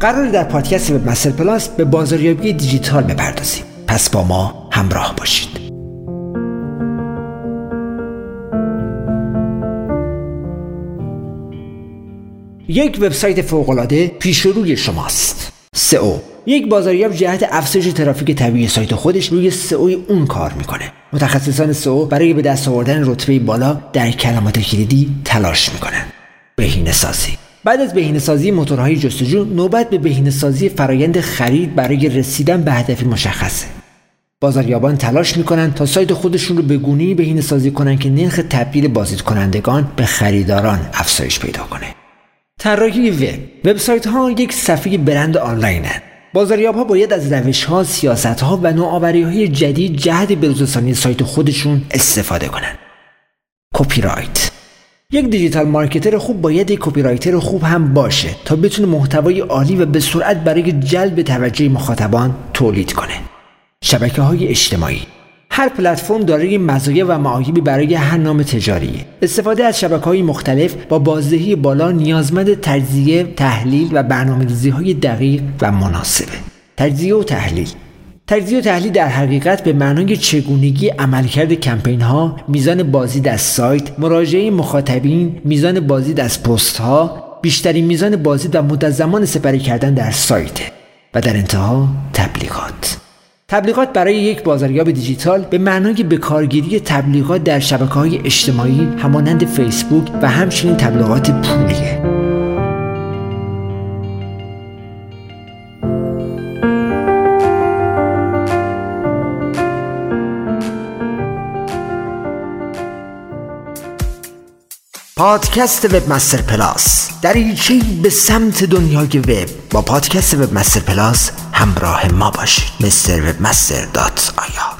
قرار در پادکست وب مستر پلاس به بازاریابی دیجیتال بپردازیم. پس با ما همراه باشید. یک وبسایت فوق‌العاده پیش روی شماست. سئو. یک بازاریاب جهت افزایش ترافیک طبیعی سایت خودش روی سئو اون کار می‌کنه. متخصصان سئو برای به دست آوردن رتبه بالا در کلمات کلیدی تلاش می‌کنن. بهینه سازی. بعد از بهینه سازی موتورهای جستجو نوبت به بهینه سازی فرایند خرید برای رسیدن به هدفی مشخصه. بازاریابان تلاش می‌کنن تا سایت خودشون رو به گونه‌ای بهینه سازی کنن که نرخ تبدیل بازدید کنندگان به خریداران افزایش پیدا کنه. طراحی وب. وبسایت ها یک صفحه برند آنلاین هست بازاریاب ها باید از روش ها، سیاست ها و نوآوری های جدید جهت بروزرسانی سایت خودشون استفاده کنند. copywrite. یک digital marketer خوب باید یک copywriter خوب هم باشه تا بتونه محتوای عالی و به سرعت برای جلب توجه مخاطبان تولید کنه. شبکه های اجتماعی هر پلتفرم دارای مزایا و معایبی برای هر نام تجاری استفاده از شبکه های مختلف با بازدهی بالا نیازمند تجزیه تحلیل و برنامه‌ریزی های دقیق و مناسبه تجزیه و تحلیل تجزیه و تحلیل در حقیقت به معنای چگونگی عملکرد کمپین ها میزان بازدید از سایت مراجعه مخاطبین میزان بازدید از پست ها بیشترین میزان بازدید و مدت زمان سپری کردن در سایت و در انتها تبلیغات. تبلیغات برای یک بازاریاب دیجیتال به معنای به کارگیری تبلیغات در شبکه های اجتماعی همانند فیسبوک و همچنین تبلیغات پولیه پادکست وب مستر پلاس دریچه به سمت دنیای وب با پادکست وب مستر پلاس همراه ما باشید. مستر وب مستر dot آیا